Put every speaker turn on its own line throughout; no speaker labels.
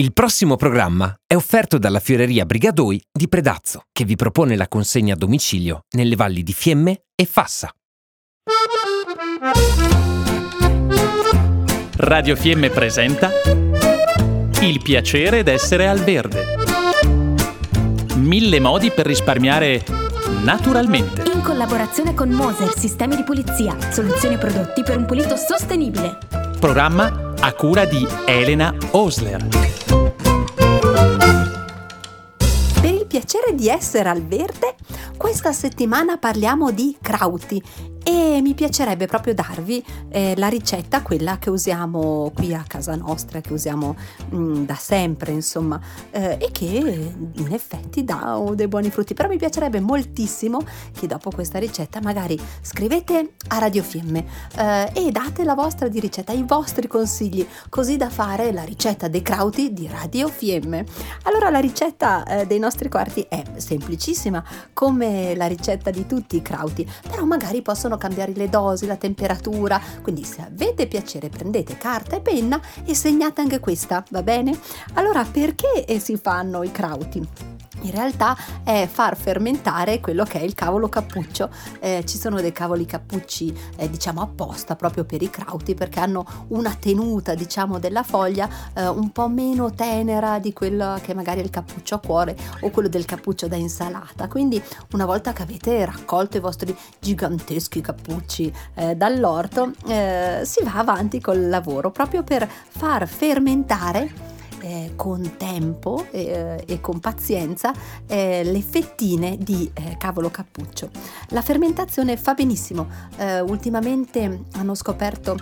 Il prossimo programma è offerto dalla Fioreria Brigadoi di Predazzo, che vi propone la consegna a domicilio nelle valli di Fiemme e Fassa.
Radio Fiemme presenta Il piacere d'essere al verde. Mille modi per risparmiare naturalmente.
In collaborazione con Moser Sistemi di Pulizia, soluzioni e prodotti per un pulito sostenibile.
Programma a cura di Elena Osler.
Per il piacere di essere al verde, questa settimana parliamo di crauti e mi piacerebbe proprio darvi eh, la ricetta, quella che usiamo qui a casa nostra, che usiamo mh, mm, da sempre, insomma, eh, e che in effetti dà oh, dei buoni frutti. Però mi piacerebbe moltissimo che dopo questa ricetta magari scrivete a Radio Fiemme eh, e date la vostra di ricetta, i vostri consigli, così da fare la ricetta dei crauti di Radio Fiemme. Allora la ricetta eh, dei nostri quarti è semplicissima, come la ricetta di tutti i crauti, però magari possono possono cambiare le dosi, la temperatura, quindi se avete piacere prendete carta e penna e segnate anche questa, va bene? Allora perché si fanno i crauti? In realtà è far fermentare quello che è il cavolo cappuccio. Eh, ci sono dei cavoli cappucci, eh, diciamo apposta proprio per i crauti perché hanno una tenuta, diciamo, della foglia eh, un po' meno tenera di quello che magari è il cappuccio a cuore o quello del cappuccio da insalata. Quindi, una volta che avete raccolto i vostri giganteschi cappucci eh, dall'orto, eh, si va avanti col lavoro proprio per far fermentare eh, con tempo eh, e con pazienza eh, le fettine di eh, cavolo cappuccio. La fermentazione fa benissimo, eh, ultimamente hanno scoperto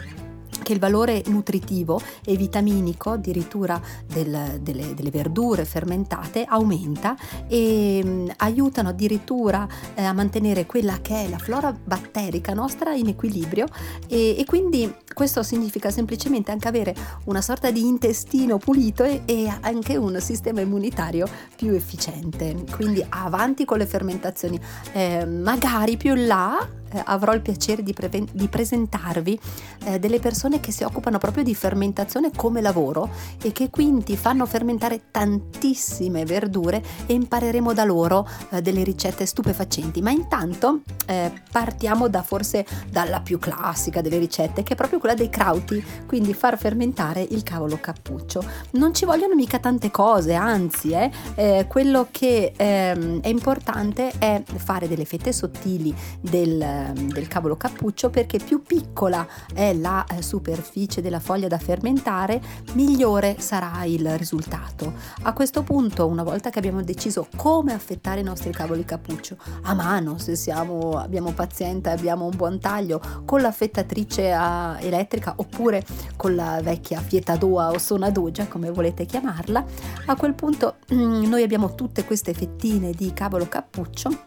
che il valore nutritivo e vitaminico addirittura del, delle, delle, verdure fermentate aumenta e mh, aiutano addirittura eh, a mantenere quella che è la flora batterica nostra in equilibrio e, e, quindi questo significa semplicemente anche avere una sorta di intestino pulito e, e anche un sistema immunitario più efficiente. Quindi avanti con le fermentazioni, eh, magari più in là eh, avrò il piacere di, pre- di presentarvi eh, delle persone che si occupano proprio di fermentazione come lavoro e che quindi fanno fermentare tantissime verdure e impareremo da loro eh, delle ricette stupefacenti. Ma intanto eh, partiamo da forse dalla più classica delle ricette, che è proprio quella dei crauti, quindi far fermentare il cavolo cappuccio. Non ci vogliono mica tante cose, anzi, eh, eh, quello che ehm, è importante è fare delle fette sottili del Ehm, del cavolo cappuccio perché più piccola è la eh, superficie della foglia da fermentare, migliore sarà il risultato. A questo punto, una volta che abbiamo deciso come affettare i nostri cavoli cappuccio, a mano se siamo, abbiamo pazienza abbiamo un buon taglio, con l'affettatrice a, elettrica oppure con la vecchia fietadoa o sonadogia, come volete chiamarla, a quel punto mm, noi abbiamo tutte queste fettine di cavolo cappuccio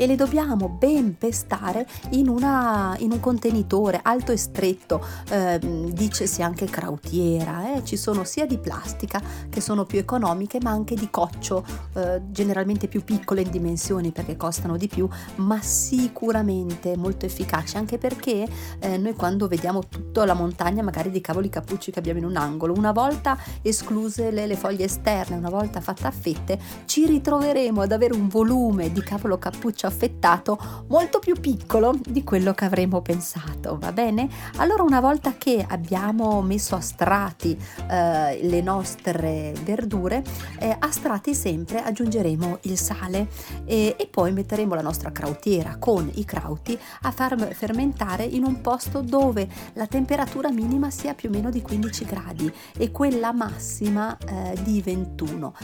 e le dobbiamo ben pestare in, una, in un contenitore alto e stretto, eh, dicesi anche krautiera, eh? ci sono sia di plastica che sono più economiche ma anche di coccio, eh, generalmente più piccole in dimensioni perché costano di più, ma sicuramente molto efficaci anche perché eh, noi quando vediamo tutta la montagna magari di cavoli cappucci che abbiamo in un angolo, una volta escluse le, le foglie esterne, una volta fatta a fette, ci ritroveremo ad avere un volume di cavolo cappuccio affettato molto più piccolo di quello che avremmo pensato, va bene? Allora una volta che abbiamo messo a strati eh, le nostre verdure, eh, a strati sempre aggiungeremo il sale e, e poi metteremo la nostra krautiera con i krauti a far fermentare in un posto dove la temperatura minima sia più o meno di 15 gradi e quella massima eh, di 21.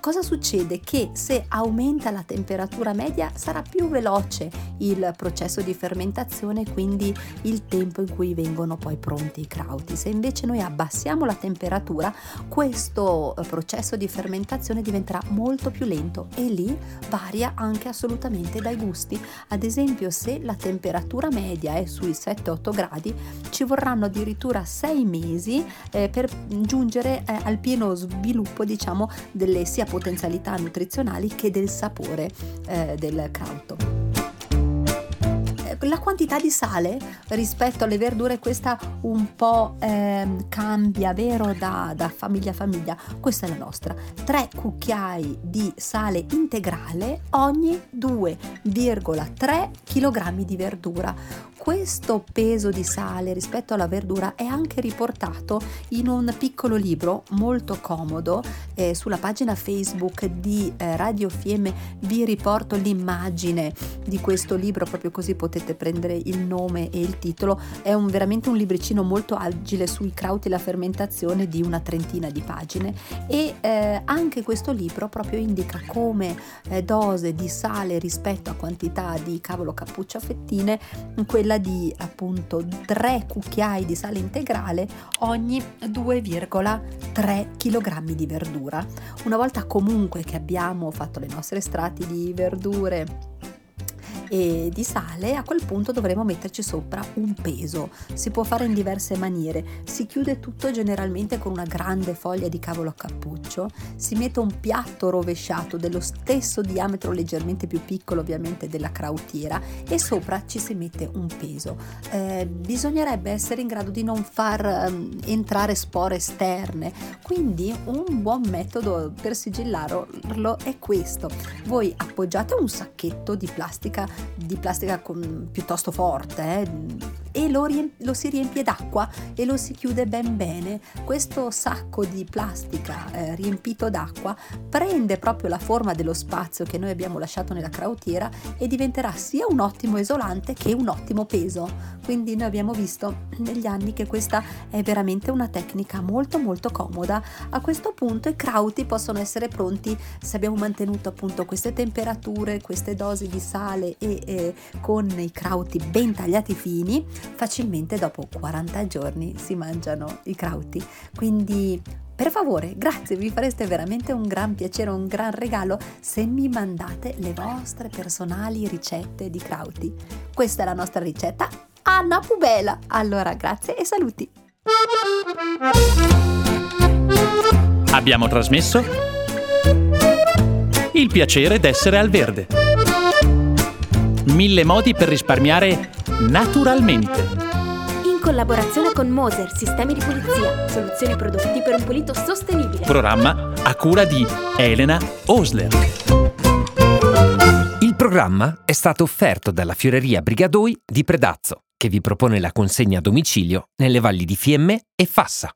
Cosa succede? Che se aumenta la temperatura media sarà più veloce il processo di fermentazione, quindi il tempo in cui vengono poi pronti i crauti. Se invece noi abbassiamo la temperatura, questo eh, processo di fermentazione diventerà molto più lento e lì varia anche assolutamente dai gusti. Ad esempio, se la temperatura media è sui 7-8 gradi, ci vorranno addirittura 6 mesi eh, per giungere eh, al pieno sviluppo, diciamo, delle sia potenzialità nutrizionali che del sapore eh, del crauto la quantità di sale rispetto alle verdure questa un po' eh, cambia, vero, da, da famiglia a famiglia. Questa è la nostra. 3 cucchiai di sale integrale ogni 2,3 kg di verdura. Questo peso di sale rispetto alla verdura è anche riportato in un piccolo libro molto comodo eh, sulla pagina Facebook di eh, Radio Fiemme. Vi riporto l'immagine di questo libro proprio così potete prendere il nome e il titolo. È un, veramente un libricino molto agile sui crauti e la fermentazione di una trentina di pagine. E eh, anche questo libro proprio indica come eh, dose di sale rispetto a quantità di cavolo cappuccia fettine quella quella di appunto 3 cucchiai di sale integrale ogni 2,3 kg di verdura. Una volta comunque che abbiamo fatto le nostre strati di verdure e di sale, a quel punto dovremo metterci sopra un peso. Si può fare in diverse maniere. Si chiude tutto generalmente con una grande foglia di cavolo a cappuccio, si mette un piatto rovesciato dello stesso diametro leggermente più piccolo ovviamente della krautiera e sopra ci si mette un peso. Eh, bisognerebbe essere in grado di non far um, entrare spore esterne, quindi un buon metodo per sigillarlo è questo. Voi appoggiate un sacchetto di plastica di plastica con, piuttosto forte eh, e lo, riemp- lo, si riempie d'acqua e lo si chiude ben bene. Questo sacco di plastica eh, riempito d'acqua prende proprio la forma dello spazio che noi abbiamo lasciato nella krautiera e diventerà sia un ottimo isolante che un ottimo peso. Quindi noi abbiamo visto negli anni che questa è veramente una tecnica molto molto comoda. A questo punto i crauti possono essere pronti se abbiamo mantenuto appunto queste temperature, queste dosi di sale e eh, con i crauti ben tagliati fini, facilmente dopo 40 giorni si mangiano i crauti. Quindi per favore, grazie, vi fareste veramente un gran piacere, un gran regalo se mi mandate le vostre personali ricette di crauti. Questa è la nostra ricetta, Anna Pubela. Allora, grazie e saluti.
Abbiamo trasmesso il piacere d'essere al verde Mille modi per risparmiare naturalmente.
In collaborazione con Moser Sistemi di Pulizia, soluzioni prodotti per un pulito sostenibile.
Programma a cura di Elena Osler.
Il programma è stato offerto dalla Fioreria Brigadoi di Predazzo, che vi propone la consegna a domicilio nelle valli di Fiemme e Fassa.